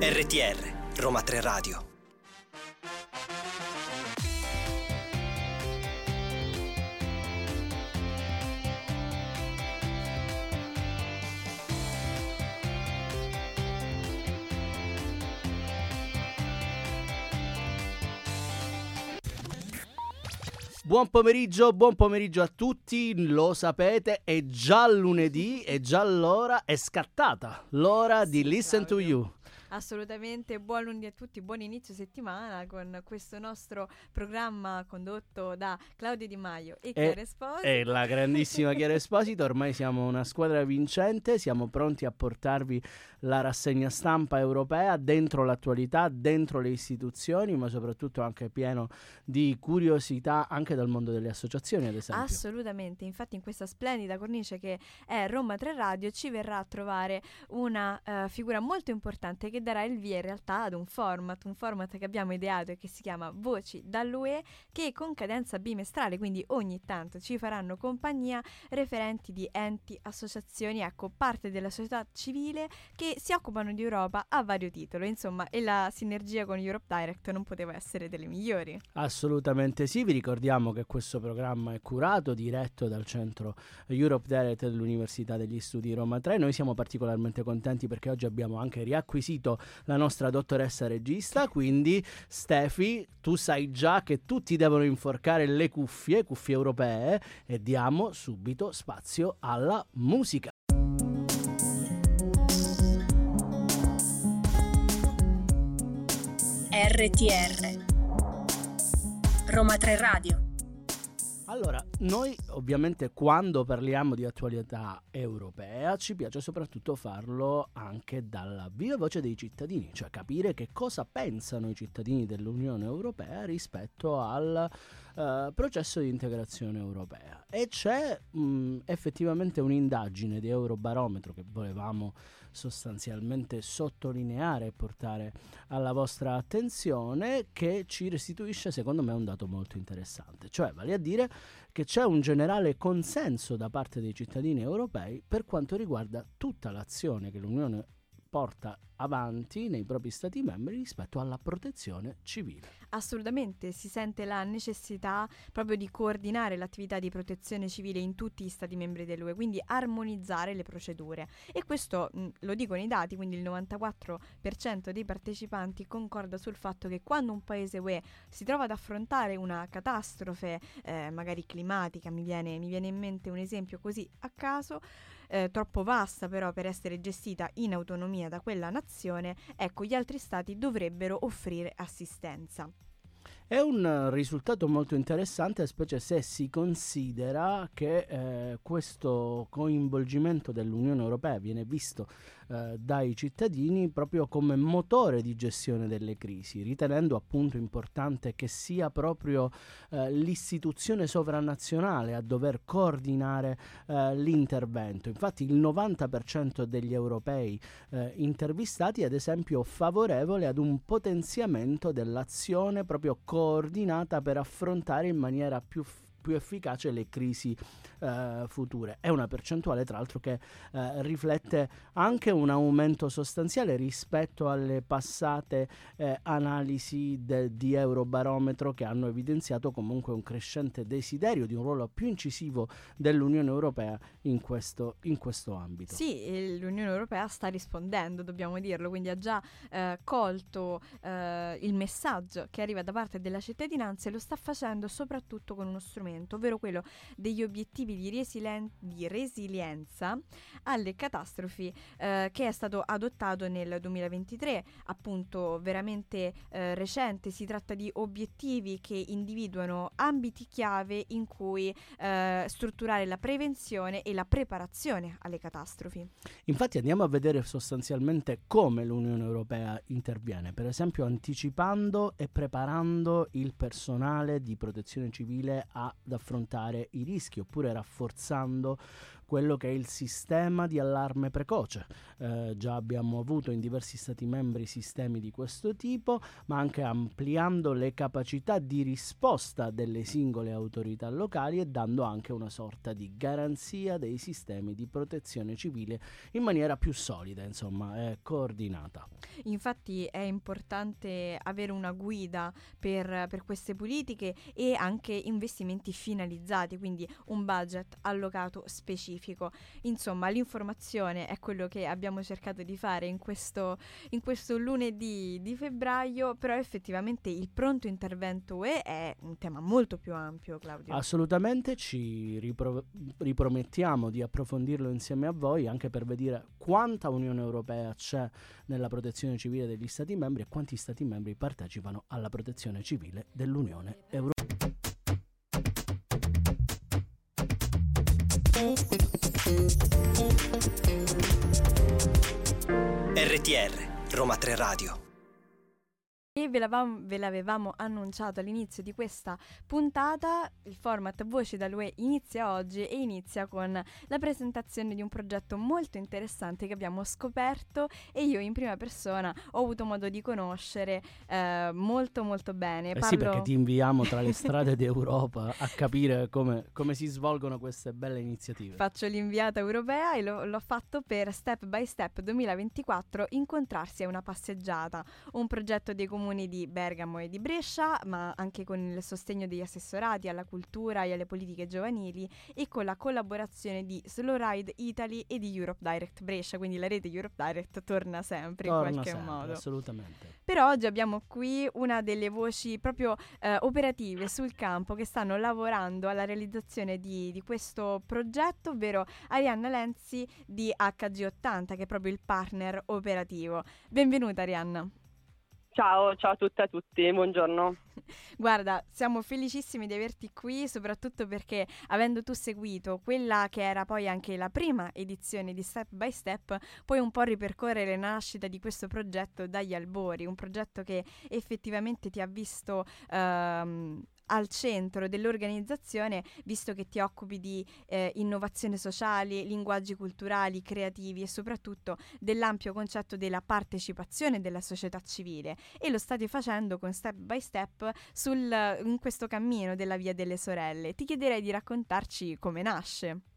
RTR Roma 3 Radio Buon pomeriggio, buon pomeriggio a tutti, lo sapete, è già lunedì e già l'ora è scattata, l'ora di Listen to You. Assolutamente, buon lunedì a tutti, buon inizio settimana con questo nostro programma condotto da Claudio Di Maio e Chiara Esposito. E la grandissima Chiara Esposito, ormai siamo una squadra vincente, siamo pronti a portarvi la rassegna stampa europea dentro l'attualità, dentro le istituzioni, ma soprattutto anche pieno di curiosità anche dal mondo delle associazioni, ad esempio. Assolutamente, infatti in questa splendida cornice che è Roma 3 Radio ci verrà a trovare una eh, figura molto importante che darà il via in realtà ad un format, un format che abbiamo ideato e che si chiama Voci dall'UE che con cadenza bimestrale, quindi ogni tanto ci faranno compagnia referenti di enti, associazioni, ecco, parte della società civile che si occupano di Europa a vario titolo, insomma, e la sinergia con Europe Direct non poteva essere delle migliori. Assolutamente sì, vi ricordiamo che questo programma è curato, diretto dal centro Europe Direct dell'Università degli Studi Roma 3. Noi siamo particolarmente contenti perché oggi abbiamo anche riacquisito la nostra dottoressa regista, quindi Stefi, tu sai già che tutti devono inforcare le cuffie, cuffie europee, e diamo subito spazio alla musica. RTR Roma 3 Radio Allora, noi ovviamente quando parliamo di attualità europea ci piace soprattutto farlo anche dalla viva voce dei cittadini, cioè capire che cosa pensano i cittadini dell'Unione Europea rispetto al eh, processo di integrazione europea. E c'è mh, effettivamente un'indagine di Eurobarometro che volevamo sostanzialmente sottolineare e portare alla vostra attenzione che ci restituisce secondo me un dato molto interessante, cioè vale a dire che c'è un generale consenso da parte dei cittadini europei per quanto riguarda tutta l'azione che l'Unione porta avanti nei propri stati membri rispetto alla protezione civile. Assolutamente, si sente la necessità proprio di coordinare l'attività di protezione civile in tutti gli Stati membri dell'UE, quindi armonizzare le procedure. E questo mh, lo dicono i dati, quindi il 94% dei partecipanti concorda sul fatto che quando un paese UE si trova ad affrontare una catastrofe, eh, magari climatica, mi viene, mi viene in mente un esempio così a caso, eh, troppo vasta però per essere gestita in autonomia da quella nazione, ecco gli altri stati dovrebbero offrire assistenza. È un eh, risultato molto interessante, specie se si considera che eh, questo coinvolgimento dell'Unione Europea viene visto eh, dai cittadini proprio come motore di gestione delle crisi, ritenendo appunto importante che sia proprio eh, l'istituzione sovranazionale a dover coordinare eh, l'intervento. Infatti il 90% degli europei eh, intervistati è ad esempio favorevole ad un potenziamento dell'azione proprio coordinata per affrontare in maniera più più efficace le crisi eh, future. È una percentuale, tra l'altro, che eh, riflette anche un aumento sostanziale rispetto alle passate eh, analisi de- di Eurobarometro che hanno evidenziato comunque un crescente desiderio di un ruolo più incisivo dell'Unione Europea in questo, in questo ambito. Sì, l'Unione Europea sta rispondendo, dobbiamo dirlo, quindi ha già eh, colto eh, il messaggio che arriva da parte della cittadinanza e lo sta facendo soprattutto con uno strumento, ovvero quello degli obiettivi di, resilian- di resilienza alle catastrofi eh, che è stato adottato nel 2023, appunto veramente eh, recente. Si tratta di obiettivi che individuano ambiti chiave in cui eh, strutturare la prevenzione e la preparazione alle catastrofi. Infatti andiamo a vedere sostanzialmente come l'Unione Europea interviene, per esempio anticipando e preparando il personale di protezione civile a ad affrontare i rischi oppure rafforzando quello che è il sistema di allarme precoce. Eh, già abbiamo avuto in diversi Stati membri sistemi di questo tipo, ma anche ampliando le capacità di risposta delle singole autorità locali e dando anche una sorta di garanzia dei sistemi di protezione civile in maniera più solida, insomma, e coordinata. Infatti è importante avere una guida per, per queste politiche e anche investimenti finalizzati, quindi un budget allocato specifico specifico. Insomma, l'informazione è quello che abbiamo cercato di fare in questo, in questo lunedì di febbraio, però effettivamente il pronto intervento UE è un tema molto più ampio, Claudio. Assolutamente, ci ripro- ripromettiamo di approfondirlo insieme a voi anche per vedere quanta Unione Europea c'è nella protezione civile degli Stati membri e quanti Stati membri partecipano alla protezione civile dell'Unione Europea. RTR Roma 3 Radio e ve l'avevamo, ve l'avevamo, annunciato all'inizio di questa puntata, il format Voci dall'UE inizia oggi e inizia con la presentazione di un progetto molto interessante che abbiamo scoperto e io in prima persona ho avuto modo di conoscere eh, molto molto bene. Eh Parlo... sì, perché ti inviamo tra le strade d'Europa a capire come, come, si svolgono queste belle iniziative. Faccio l'inviata europea e lo, l'ho fatto per Step by Step 2024 Incontrarsi a una passeggiata, un progetto dei comuni comuni di Bergamo e di Brescia, ma anche con il sostegno degli assessorati alla cultura e alle politiche giovanili e con la collaborazione di Slow Ride Italy e di Europe Direct Brescia, quindi la rete Europe Direct torna sempre torna in qualche sempre, modo. Assolutamente. Però oggi abbiamo qui una delle voci proprio eh, operative sul campo che stanno lavorando alla realizzazione di, di questo progetto, ovvero Arianna Lenzi di HG80, che è proprio il partner operativo. Benvenuta Arianna. Ciao, ciao a tutte e a tutti, buongiorno. Guarda, siamo felicissimi di averti qui, soprattutto perché avendo tu seguito quella che era poi anche la prima edizione di Step by Step, puoi un po' ripercorrere la nascita di questo progetto dagli albori, un progetto che effettivamente ti ha visto ehm, al centro dell'organizzazione, visto che ti occupi di eh, innovazione sociale, linguaggi culturali, creativi e soprattutto dell'ampio concetto della partecipazione della società civile e lo state facendo con step by step sul, in questo cammino della via delle sorelle. Ti chiederei di raccontarci come nasce.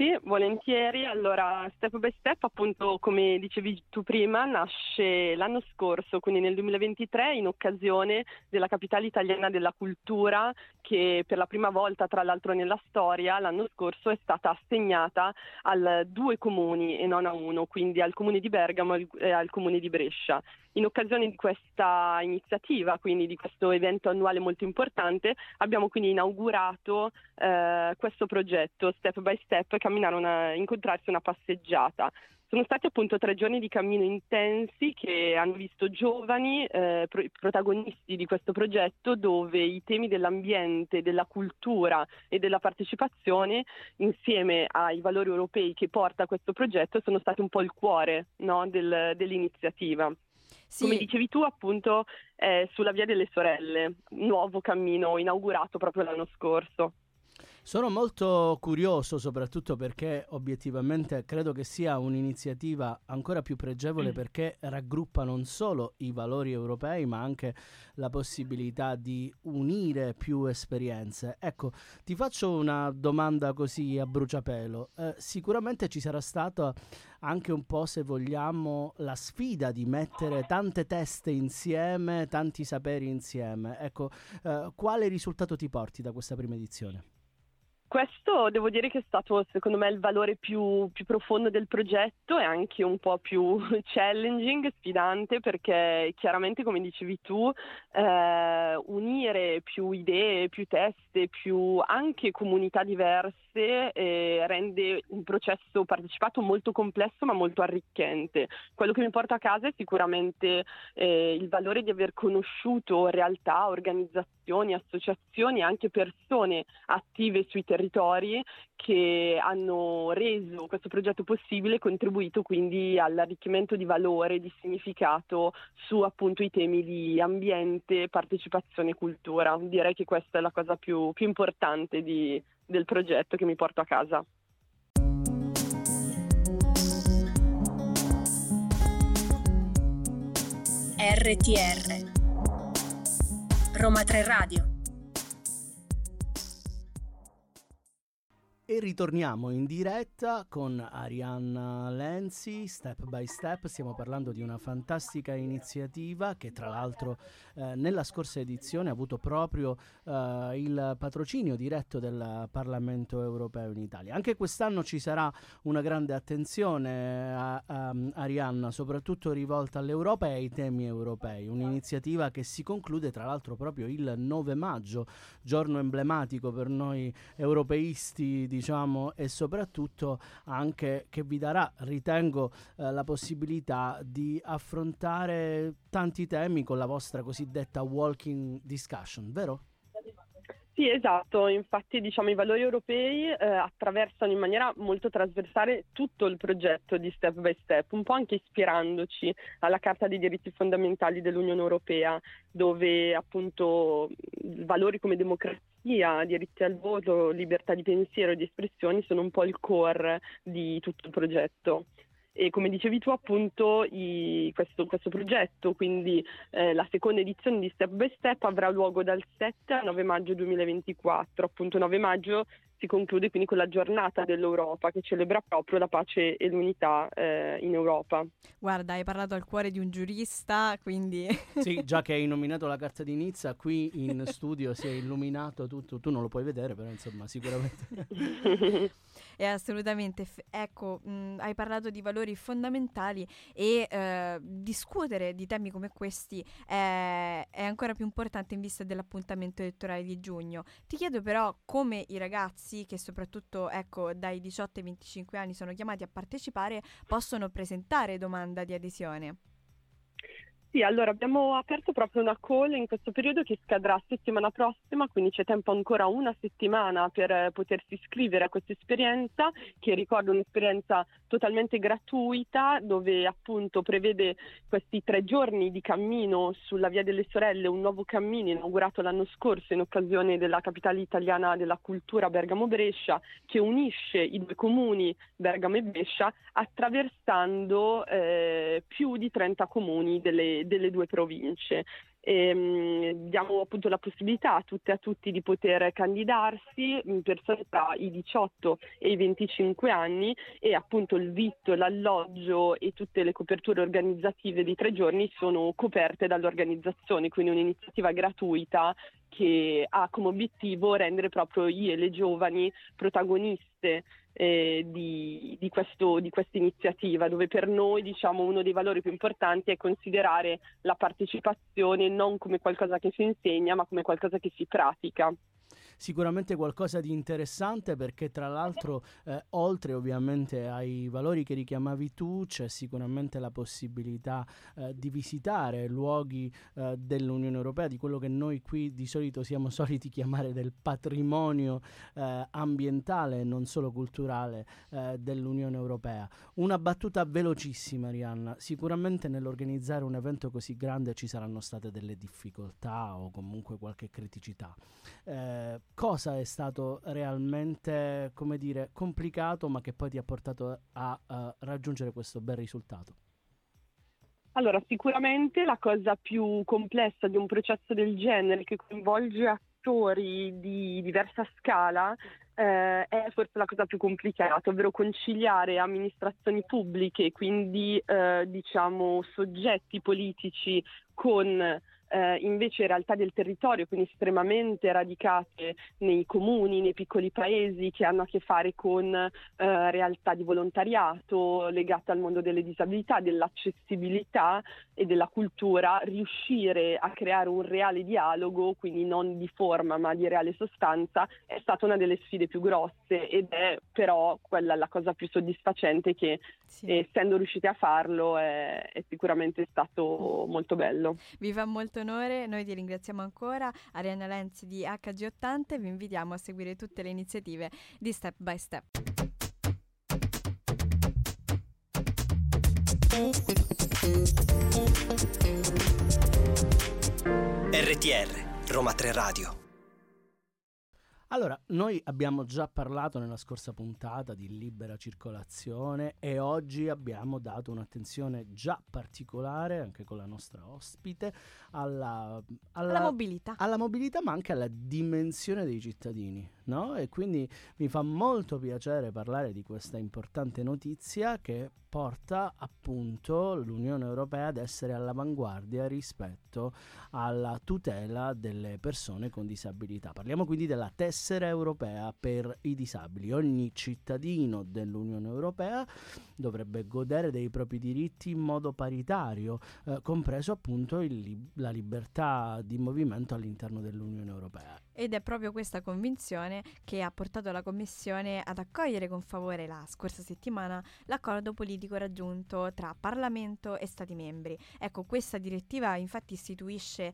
Sì, volentieri. Allora, Step by Step, appunto, come dicevi tu prima, nasce l'anno scorso, quindi nel 2023, in occasione della capitale italiana della cultura, che per la prima volta, tra l'altro nella storia, l'anno scorso è stata assegnata a due comuni e non a uno, quindi al comune di Bergamo e al comune di Brescia. In occasione di questa iniziativa, quindi di questo evento annuale molto importante, abbiamo quindi inaugurato eh, questo progetto Step by Step, camminare una, incontrarsi una passeggiata. Sono stati appunto tre giorni di cammino intensi che hanno visto giovani eh, pro- protagonisti di questo progetto dove i temi dell'ambiente, della cultura e della partecipazione insieme ai valori europei che porta questo progetto sono stati un po' il cuore no, del, dell'iniziativa. Sì. Come dicevi tu, appunto, è sulla Via delle Sorelle, nuovo cammino inaugurato proprio l'anno scorso. Sono molto curioso soprattutto perché obiettivamente credo che sia un'iniziativa ancora più pregevole mm. perché raggruppa non solo i valori europei ma anche la possibilità di unire più esperienze. Ecco, ti faccio una domanda così a bruciapelo. Eh, sicuramente ci sarà stata anche un po', se vogliamo, la sfida di mettere tante teste insieme, tanti saperi insieme. Ecco, eh, quale risultato ti porti da questa prima edizione? Questo devo dire che è stato secondo me il valore più, più, profondo del progetto e anche un po' più challenging, sfidante, perché chiaramente come dicevi tu, eh, unire più idee, più teste, più anche comunità diverse eh, rende un processo partecipato molto complesso ma molto arricchente. Quello che mi porta a casa è sicuramente eh, il valore di aver conosciuto realtà, organizzazioni, associazioni e anche persone attive sui territori che hanno reso questo progetto possibile e contribuito quindi all'arricchimento di valore, di significato su appunto i temi di ambiente, partecipazione e cultura. Direi che questa è la cosa più, più importante di, del progetto che mi porto a casa. RTR Roma 3 Radio E ritorniamo in diretta con Arianna Lenzi, Step by Step, stiamo parlando di una fantastica iniziativa che tra l'altro eh, nella scorsa edizione ha avuto proprio eh, il patrocinio diretto del Parlamento europeo in Italia. Anche quest'anno ci sarà una grande attenzione a, a Arianna, soprattutto rivolta all'Europa e ai temi europei, un'iniziativa che si conclude tra l'altro proprio il 9 maggio, giorno emblematico per noi europeisti di diciamo, e soprattutto anche che vi darà, ritengo, eh, la possibilità di affrontare tanti temi con la vostra cosiddetta walking discussion, vero? Sì, esatto, infatti diciamo, i valori europei eh, attraversano in maniera molto trasversale tutto il progetto di Step by Step, un po' anche ispirandoci alla Carta dei diritti fondamentali dell'Unione Europea, dove appunto valori come democrazia, diritti al voto, libertà di pensiero e di espressione sono un po' il core di tutto il progetto e come dicevi tu appunto i, questo, questo, progetto, quindi eh, la seconda edizione di Step by Step avrà luogo dal 7 al 9 maggio 2024, appunto 9 maggio si conclude quindi con la giornata dell'Europa che celebra proprio la pace e l'unità eh, in Europa. Guarda, hai parlato al cuore di un giurista, quindi... sì, già che hai nominato la carta di Nizza, qui in studio si è illuminato tutto, tu non lo puoi vedere, però insomma sicuramente... è assolutamente, f- ecco, mh, hai parlato di valori fondamentali e eh, discutere di temi come questi è, è ancora più importante in vista dell'appuntamento elettorale di giugno. Ti chiedo però come i ragazzi che soprattutto ecco, dai 18 ai 25 anni sono chiamati a partecipare possono presentare domanda di adesione. Sì, allora abbiamo aperto proprio una call in questo periodo che scadrà settimana prossima, quindi c'è tempo ancora una settimana per potersi iscrivere a questa esperienza, che ricordo un'esperienza totalmente gratuita, dove appunto prevede questi tre giorni di cammino sulla Via delle Sorelle, un nuovo cammino inaugurato l'anno scorso in occasione della capitale italiana della cultura Bergamo-Brescia, che unisce i due comuni Bergamo e Brescia attraversando eh, più di 30 comuni delle delle due province. E, um, diamo appunto la possibilità a tutte e a tutti di poter candidarsi, persone tra i 18 e i 25 anni e appunto il vitto, l'alloggio e tutte le coperture organizzative di tre giorni sono coperte dall'organizzazione, quindi un'iniziativa gratuita che ha come obiettivo rendere proprio io e le giovani protagoniste eh, di, di, questo, di questa iniziativa, dove per noi diciamo, uno dei valori più importanti è considerare la partecipazione non come qualcosa che si insegna, ma come qualcosa che si pratica sicuramente qualcosa di interessante perché tra l'altro eh, oltre ovviamente ai valori che richiamavi tu c'è sicuramente la possibilità eh, di visitare luoghi eh, dell'Unione Europea, di quello che noi qui di solito siamo soliti chiamare del patrimonio eh, ambientale e non solo culturale eh, dell'Unione Europea. Una battuta velocissima Rianna, sicuramente nell'organizzare un evento così grande ci saranno state delle difficoltà o comunque qualche criticità. Eh, cosa è stato realmente, come dire, complicato ma che poi ti ha portato a, a raggiungere questo bel risultato? Allora, sicuramente la cosa più complessa di un processo del genere che coinvolge attori di diversa scala eh, è forse la cosa più complicata, ovvero conciliare amministrazioni pubbliche, quindi eh, diciamo soggetti politici con eh, invece realtà del territorio, quindi estremamente radicate nei comuni, nei piccoli paesi che hanno a che fare con eh, realtà di volontariato legate al mondo delle disabilità, dell'accessibilità e della cultura, riuscire a creare un reale dialogo, quindi non di forma ma di reale sostanza, è stata una delle sfide più grosse ed è però quella la cosa più soddisfacente che sì. essendo riusciti a farlo è, è sicuramente stato molto bello. Vi fa molto molto onore, noi ti ringraziamo ancora, Arianna Lenzi di HG80 e vi invitiamo a seguire tutte le iniziative di Step by Step. RTR Roma 3 Radio allora, noi abbiamo già parlato nella scorsa puntata di libera circolazione e oggi abbiamo dato un'attenzione già particolare, anche con la nostra ospite, alla, alla, alla mobilità. Alla mobilità, ma anche alla dimensione dei cittadini. No? E quindi mi fa molto piacere parlare di questa importante notizia che porta appunto l'Unione Europea ad essere all'avanguardia rispetto alla tutela delle persone con disabilità. Parliamo quindi della tessera europea per i disabili. Ogni cittadino dell'Unione Europea dovrebbe godere dei propri diritti in modo paritario, eh, compreso appunto il, la libertà di movimento all'interno dell'Unione Europea. Ed è proprio questa convinzione che ha portato la Commissione ad accogliere con favore la scorsa settimana l'accordo politico raggiunto tra Parlamento e Stati membri. Ecco, questa direttiva infatti istituisce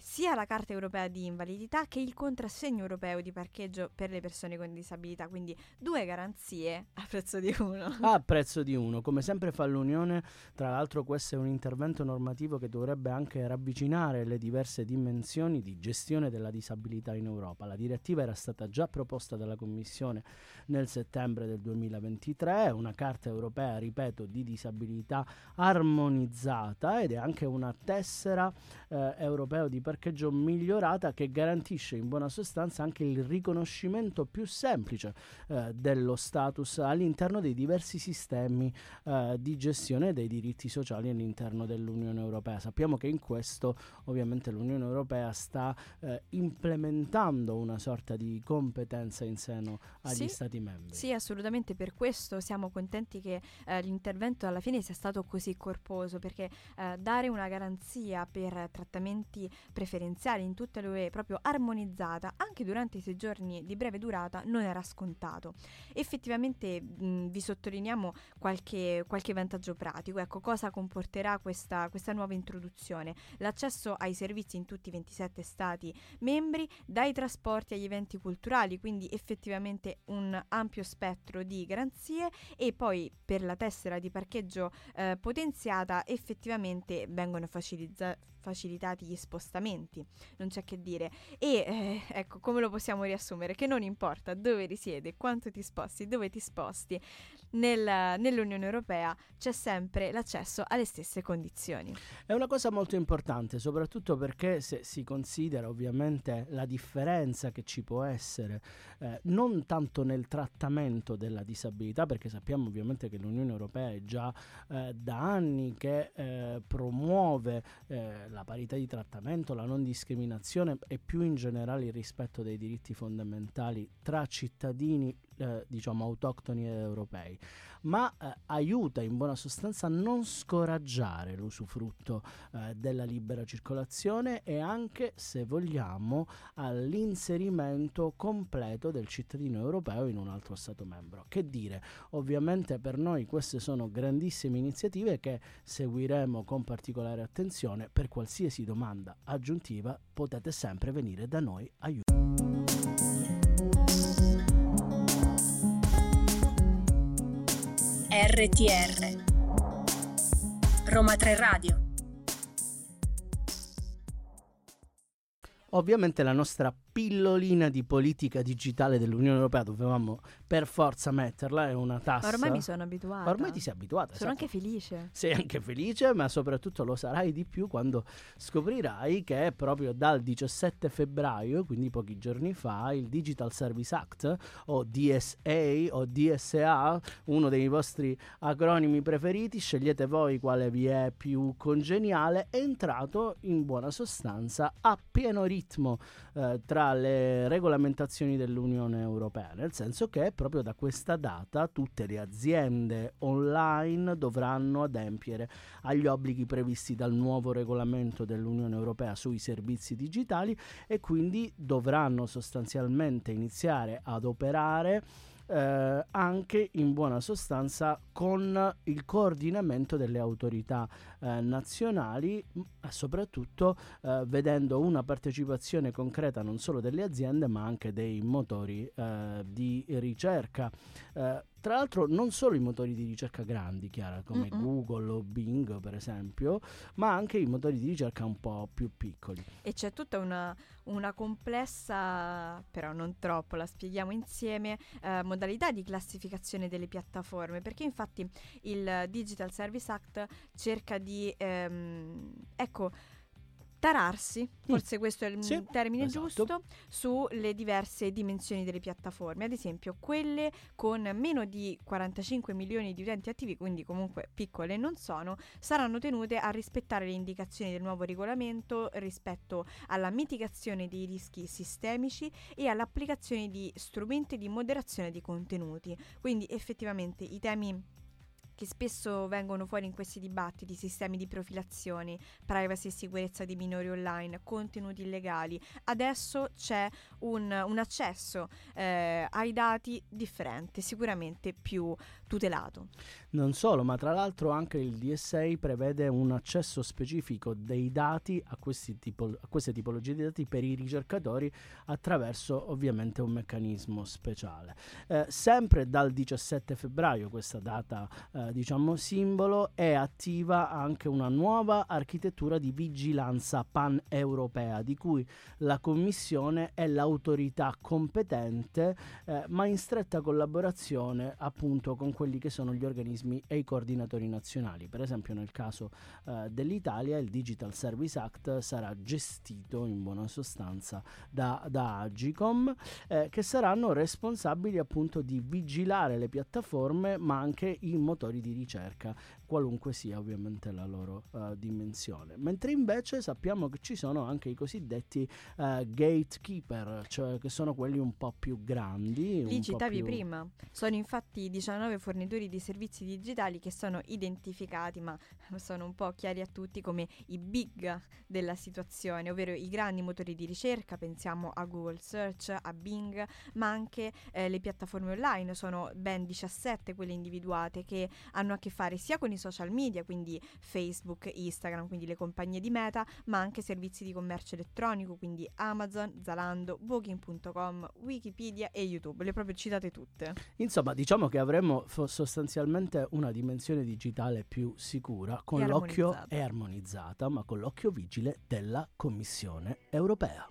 sia la Carta europea di invalidità che il contrassegno europeo di parcheggio per le persone con disabilità, quindi due garanzie a prezzo di uno. A prezzo di uno, come sempre fa l'Unione, tra l'altro questo è un intervento normativo che dovrebbe anche ravvicinare le diverse dimensioni di gestione della disabilità in Europa. La direttiva era stata già proposta dalla Commissione nel settembre del 2023, una Carta europea, ripeto, di disabilità armonizzata ed è anche una tessera eh, europeo di parcheggio migliorata che garantisce in buona sostanza anche il riconoscimento più semplice eh, dello status all'interno dei diversi sistemi eh, di gestione dei diritti sociali all'interno dell'Unione Europea. Sappiamo che in questo ovviamente l'Unione Europea sta eh, implementando una sorta di competenza in seno agli sì, Stati membri. Sì, assolutamente, per questo siamo contenti che eh, l'intervento alla fine sia stato così corposo, perché eh, dare una garanzia per trattamenti preferenziali in tutte le UE proprio armonizzata anche durante i soggiorni di breve durata non era scontato. Effettivamente mh, vi sottolineiamo qualche, qualche, vantaggio pratico. Ecco, cosa comporterà questa, questa nuova introduzione? L'accesso ai servizi in tutti i 27 Stati membri, dai trasporti agli eventi culturali, quindi effettivamente un ampio spettro di garanzie e poi per la tessera di parcheggio eh, potenziata effettivamente vengono facilizzati facilitati gli spostamenti, non c'è che dire. E eh, ecco, come lo possiamo riassumere? Che non importa dove risiedi, quanto ti sposti, dove ti sposti, nel, nell'Unione Europea c'è sempre l'accesso alle stesse condizioni. È una cosa molto importante, soprattutto perché se si considera ovviamente la differenza che ci può essere, eh, non tanto nel trattamento della disabilità, perché sappiamo ovviamente che l'Unione Europea è già eh, da anni che eh, promuove eh, la parità di trattamento, la non discriminazione e più in generale il rispetto dei diritti fondamentali tra cittadini eh, diciamo autoctoni europei, ma eh, aiuta in buona sostanza a non scoraggiare l'usufrutto eh, della libera circolazione e anche, se vogliamo, all'inserimento completo del cittadino europeo in un altro Stato membro. Che dire, ovviamente per noi queste sono grandissime iniziative che seguiremo con particolare attenzione. Per qualsiasi domanda aggiuntiva potete sempre venire da noi aiutare. RTR Roma 3 Radio. Ovviamente la nostra pillolina di politica digitale dell'Unione Europea dovevamo per forza metterla, è una tassa. ormai mi sono abituata. Ormai ti sei abituata. Sono esatto. anche felice. Sei anche felice, ma soprattutto lo sarai di più quando scoprirai che proprio dal 17 febbraio, quindi pochi giorni fa, il Digital Service Act o DSA o DSA, uno dei vostri acronimi preferiti, scegliete voi quale vi è più congeniale, è entrato in buona sostanza a pieno ritmo eh, tra le regolamentazioni dell'Unione Europea, nel senso che proprio da questa data tutte le aziende online dovranno adempiere agli obblighi previsti dal nuovo regolamento dell'Unione Europea sui servizi digitali e quindi dovranno sostanzialmente iniziare ad operare eh, anche in buona sostanza con il coordinamento delle autorità eh, nazionali, soprattutto eh, vedendo una partecipazione concreta non solo delle aziende ma anche dei motori eh, di ricerca. Tra l'altro non solo i motori di ricerca grandi, Chiara, come Mm-mm. Google o Bing per esempio, ma anche i motori di ricerca un po' più piccoli. E c'è tutta una, una complessa, però non troppo, la spieghiamo insieme, eh, modalità di classificazione delle piattaforme, perché infatti il Digital Service Act cerca di, ehm, ecco, tararsi, forse questo è il Sì, termine esatto. giusto, sulle diverse dimensioni delle piattaforme, ad esempio quelle con meno di 45 milioni di utenti attivi, quindi comunque piccole non sono, saranno tenute a rispettare le indicazioni del nuovo regolamento rispetto alla mitigazione dei rischi sistemici e all'applicazione di strumenti di moderazione dei contenuti. Quindi effettivamente i temi che spesso vengono fuori in questi dibattiti, sistemi di profilazione, privacy e sicurezza dei minori online, contenuti illegali. Adesso c'è un, un accesso eh, ai dati differente, sicuramente più tutelato. Non solo, ma tra l'altro anche il DSA prevede un accesso specifico dei dati a, tipo- a queste tipologie di dati per i ricercatori attraverso ovviamente un meccanismo speciale. Eh, sempre dal 17 febbraio, questa data eh, diciamo simbolo, è attiva anche una nuova architettura di vigilanza pan-europea di cui la Commissione è l'autorità competente, eh, ma in stretta collaborazione appunto con quelli che sono gli organismi e i coordinatori nazionali. Per esempio nel caso eh, dell'Italia il Digital Service Act sarà gestito in buona sostanza da, da Agicom eh, che saranno responsabili appunto di vigilare le piattaforme ma anche i motori di ricerca qualunque sia ovviamente la loro eh, dimensione. Mentre invece sappiamo che ci sono anche i cosiddetti eh, gatekeeper cioè che sono quelli un po' più grandi Li citavi più- prima, sono infatti 19 fornitori di servizi digitali che sono identificati, ma sono un po' chiari a tutti come i big della situazione, ovvero i grandi motori di ricerca, pensiamo a Google Search, a Bing, ma anche eh, le piattaforme online, sono ben 17 quelle individuate che hanno a che fare sia con i social media, quindi Facebook, Instagram, quindi le compagnie di Meta, ma anche servizi di commercio elettronico, quindi Amazon, Zalando, Booking.com, Wikipedia e YouTube. Le ho proprio citate tutte. Insomma, diciamo che avremo fo- sostanzialmente una dimensione digitale più sicura con E l'occhio armonizzata. e armonizzata, ma con l'occhio vigile della Commissione europea.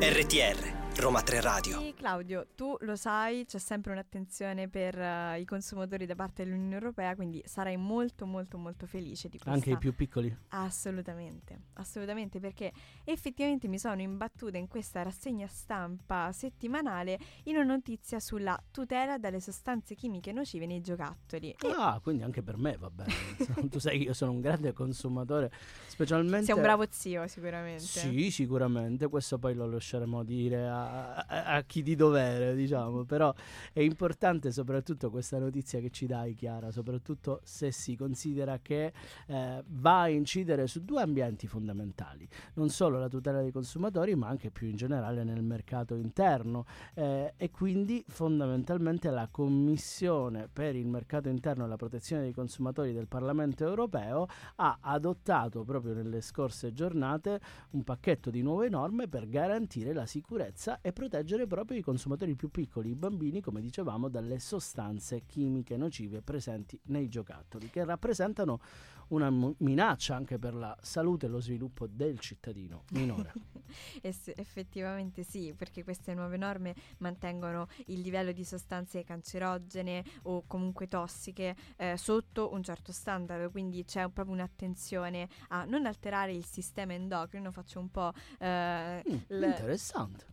RTR, Roma 3 Radio. E Claudio, tu lo sai, c'è sempre un'attenzione per eh, i consumatori da parte dell'Unione Europea, quindi sarai molto molto molto felice di questa Anche i più piccoli. Assolutamente, assolutamente, perché effettivamente mi sono imbattuta in questa rassegna stampa settimanale in una notizia sulla tutela dalle sostanze chimiche nocive nei giocattoli. E Ah, quindi anche per me va bene. Tu sai che io sono un grande consumatore, specialmente... sei un bravo zio sicuramente. Sì, sicuramente, questo poi lo lasceremo dire a, a- a chi di dovere, diciamo, però è importante soprattutto questa notizia che ci dai, Chiara, soprattutto se si considera che eh, va a incidere su due ambienti fondamentali, non solo la tutela dei consumatori, ma anche più in generale nel mercato interno eh, e quindi fondamentalmente la Commissione per il mercato interno e la protezione dei consumatori del Parlamento europeo ha adottato proprio nelle scorse giornate un pacchetto di nuove norme per garantire la sicurezza e proteggere proprio i consumatori più piccoli, i bambini, come dicevamo, dalle sostanze chimiche nocive presenti nei giocattoli, che rappresentano una minaccia anche per la salute e lo sviluppo del cittadino minore. Es- effettivamente sì, perché queste nuove norme mantengono il livello di sostanze cancerogene o comunque tossiche eh, sotto un certo standard, quindi c'è un- proprio un'attenzione a non alterare il sistema endocrino, faccio un po' eh, Mm, l- interessante.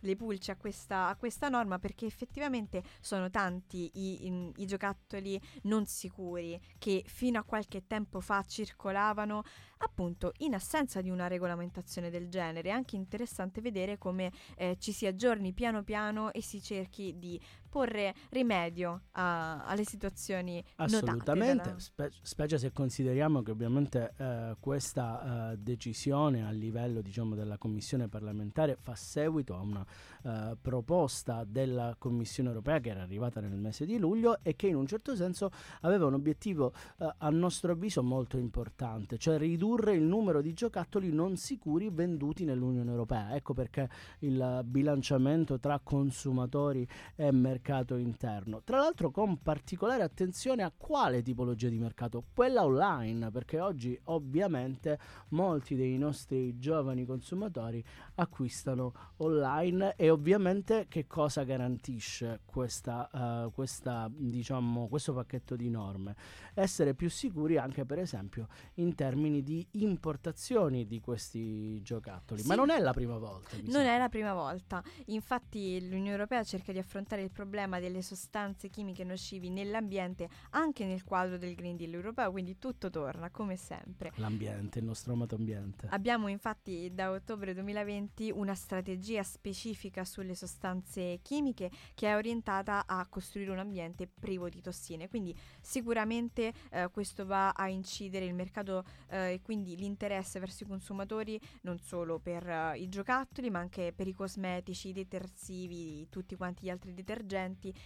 Le pulci a questa, a questa norma perché effettivamente sono tanti i, in- i giocattoli non sicuri che fino a qualche tempo fa circolavano appunto in assenza di una regolamentazione del genere. È anche interessante vedere come eh, ci si aggiorni piano piano e si cerchi di porre rimedio a, alle situazioni Assolutamente, spe- specie se consideriamo che ovviamente eh, questa eh, decisione a livello diciamo, della Commissione parlamentare fa seguito a una eh, proposta della Commissione europea che era arrivata nel mese di luglio e che in un certo senso aveva un obiettivo eh, a nostro avviso molto importante, cioè ridurre il numero di giocattoli non sicuri venduti nell'Unione Europea. Ecco perché il bilanciamento tra consumatori e mercato interno. Tra l'altro con particolare attenzione a quale tipologia di mercato? Quella online, perché oggi ovviamente molti dei nostri giovani consumatori acquistano online e ovviamente che cosa garantisce questa, uh, questa, diciamo, questo pacchetto di norme? Essere più sicuri anche per esempio in termini di importazioni di questi giocattoli. Sì. Ma non è la prima volta. Non sembra. è la prima volta, infatti l'Unione Europea cerca di affrontare il problema delle sostanze chimiche nocivi nell'ambiente anche nel quadro del Green Deal europeo, quindi tutto torna come sempre. L'ambiente, il nostro amato ambiente. Abbiamo infatti da ottobre 2020 una strategia specifica sulle sostanze chimiche che è orientata a costruire un ambiente privo di tossine, quindi sicuramente eh, questo va a incidere il mercato eh, e quindi l'interesse verso i consumatori non solo per eh, i giocattoli ma anche per i cosmetici, i detersivi, tutti quanti gli altri detergenti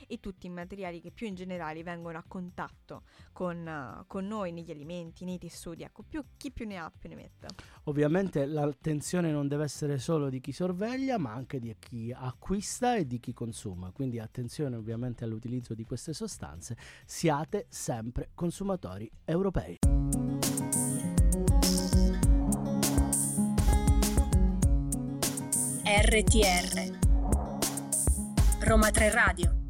e tutti i materiali che più in generale vengono a contatto con, eh, con noi negli alimenti, nei tessuti, ecco più, chi più ne ha più ne metta. Ovviamente l'attenzione non deve essere solo di chi sorveglia, ma anche di chi acquista e di chi consuma. Quindi attenzione ovviamente all'utilizzo di queste sostanze. Siate sempre consumatori europei. RTR Roma 3 Radio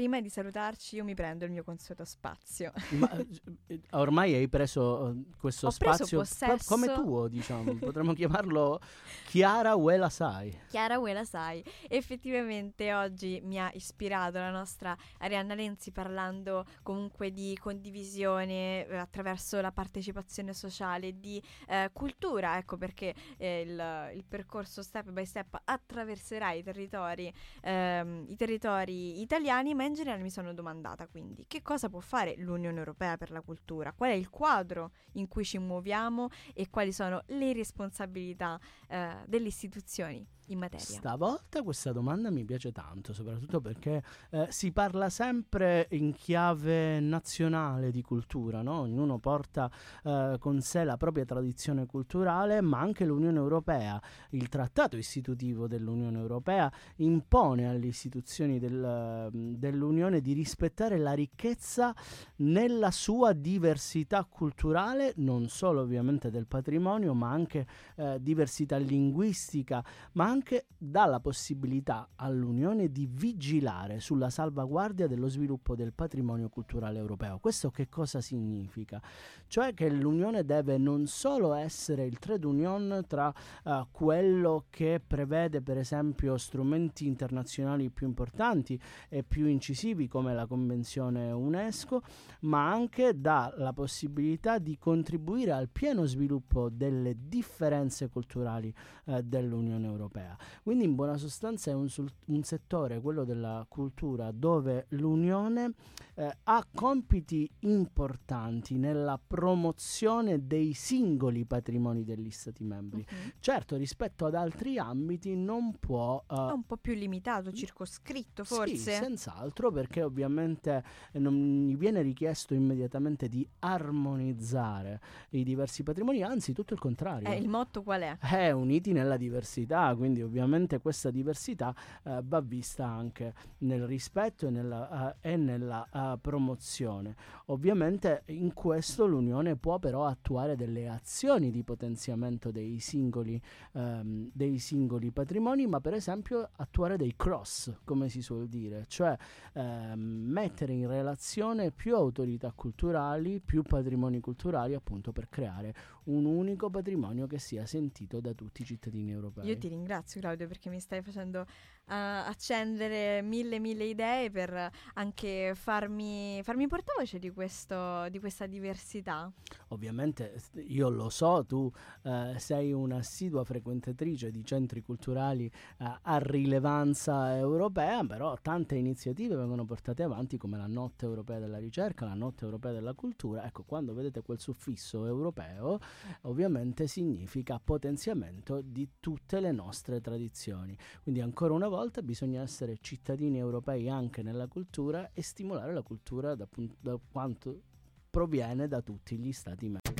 Prima di salutarci io mi prendo il mio consueto spazio. Ma eh, ormai hai preso eh, questo Ho preso spazio possesso. come tuo, diciamo. Potremmo chiamarlo Chiara Uela Sai. Chiara Uela sai, effettivamente oggi mi ha ispirato la nostra Arianna Lenzi parlando comunque di condivisione eh, attraverso la partecipazione sociale, di eh, cultura, ecco perché eh, il, il percorso step by step attraverserà i territori, ehm, i territori italiani, ma in generale mi sono domandata quindi che cosa può fare l'Unione Europea per la cultura, qual è il quadro in cui ci muoviamo e quali sono le responsabilità eh, delle istituzioni in materia. Stavolta questa domanda mi piace tanto, soprattutto perché eh, si parla sempre in chiave nazionale di cultura, no? ognuno porta eh, con sé la propria tradizione culturale, ma anche l'Unione Europea, il trattato istitutivo dell'Unione Europea impone alle istituzioni del, dell'Unione di rispettare la ricchezza nella sua diversità culturale, non solo ovviamente del patrimonio, ma anche eh, diversità linguistica, ma anche dà la possibilità all'Unione di vigilare sulla salvaguardia dello sviluppo del patrimonio culturale europeo. Questo che cosa significa? Cioè che l'Unione deve non solo essere il trade union tra uh, quello che prevede per esempio strumenti internazionali più importanti e più incisivi come la Convenzione UNESCO, ma anche dà la possibilità di contribuire al pieno sviluppo delle differenze culturali uh, dell'Unione Europea. Quindi in buona sostanza è un, sul- un settore, quello della cultura, dove l'Unione eh, ha compiti importanti nella promozione dei singoli patrimoni degli Stati membri. Mhm. Certo, rispetto ad altri ambiti non può... eh, È un po' più limitato, circoscritto forse. sì, senz'altro, perché ovviamente eh, non gli viene richiesto immediatamente di armonizzare i diversi patrimoni, anzi tutto il contrario. Eh, il motto qual è? È uniti nella diversità, quindi ovviamente questa diversità eh, va vista anche nel rispetto e nella, eh, e nella eh, promozione. Ovviamente in questo l'Unione può però attuare delle azioni di potenziamento dei singoli, ehm, dei singoli patrimoni, ma per esempio attuare dei cross, come si suol dire, cioè ehm, mettere in relazione più autorità culturali, più patrimoni culturali, appunto per creare un unico patrimonio che sia sentito da tutti i cittadini europei. Io ti ringrazio Claudio perché mi stai facendo accendere mille mille idee per anche farmi, farmi portavoce di, questo, di questa diversità. Ovviamente io lo so, tu uh, sei un'assidua frequentatrice di centri culturali uh, a rilevanza europea, però tante iniziative vengono portate avanti come la Notte Europea della Ricerca, la Notte Europea della Cultura. Ecco, quando vedete quel suffisso europeo, ovviamente significa potenziamento di tutte le nostre tradizioni. Quindi ancora una volta bisogna essere cittadini europei anche nella cultura e stimolare la cultura da, da quanto proviene da tutti gli stati membri.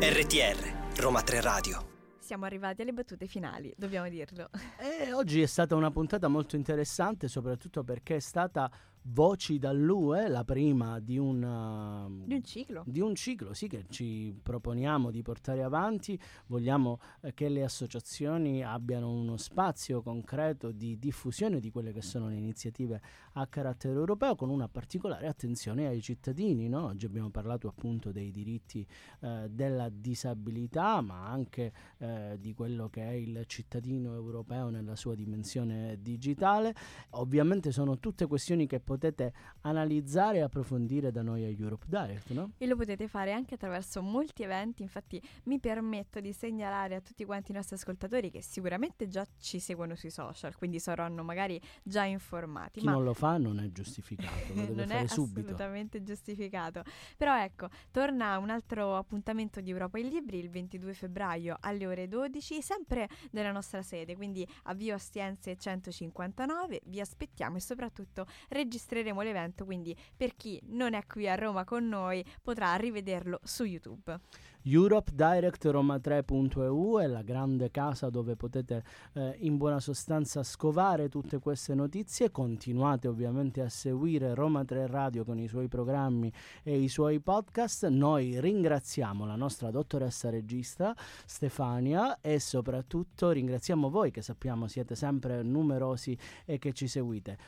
RTR Roma 3 Radio siamo arrivati alle battute finali, dobbiamo dirlo. E oggi è stata una puntata molto interessante, soprattutto perché è stata Voci dall'UE, la prima di un, uh, di un ciclo. Di un ciclo, sì, che ci proponiamo di portare avanti. Vogliamo eh, che le associazioni abbiano uno spazio concreto di diffusione di quelle che sono le iniziative a carattere europeo, con una particolare attenzione ai cittadini. No? Oggi abbiamo parlato appunto dei diritti eh, della disabilità, ma anche eh, di quello che è il cittadino europeo nella sua dimensione digitale. Ovviamente sono tutte questioni che potete analizzare e approfondire da noi a Europe Direct, no? E lo potete fare anche attraverso molti eventi, infatti mi permetto di segnalare a tutti quanti i nostri ascoltatori che sicuramente già ci seguono sui social, quindi saranno magari già informati. Chi ma non lo fa non è giustificato, lo deve non fare è subito. assolutamente giustificato. Però ecco, torna un altro appuntamento di Europa in Libri il 22 febbraio alle ore 12, sempre nella nostra sede, quindi a Via Ostiense 159, vi aspettiamo e soprattutto registrate registreremo l'evento, quindi per chi non è qui a Roma con noi potrà rivederlo su YouTube. Europe Direct Roma3.eu è la grande casa dove potete eh, in buona sostanza scovare tutte queste notizie. Continuate ovviamente a seguire Roma 3 Radio con i suoi programmi e i suoi podcast. Noi ringraziamo la nostra dottoressa regista Stefania e soprattutto ringraziamo voi che sappiamo siete sempre numerosi e che ci seguite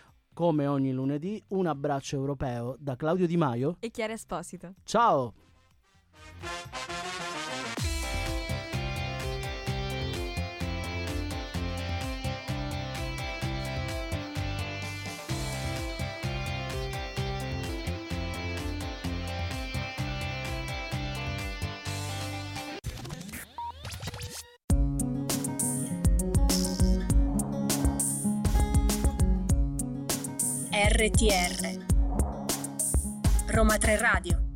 come ogni lunedì, un abbraccio europeo da Claudio Di Maio e Chiara Esposito. Ciao! RTR Roma 3 Radio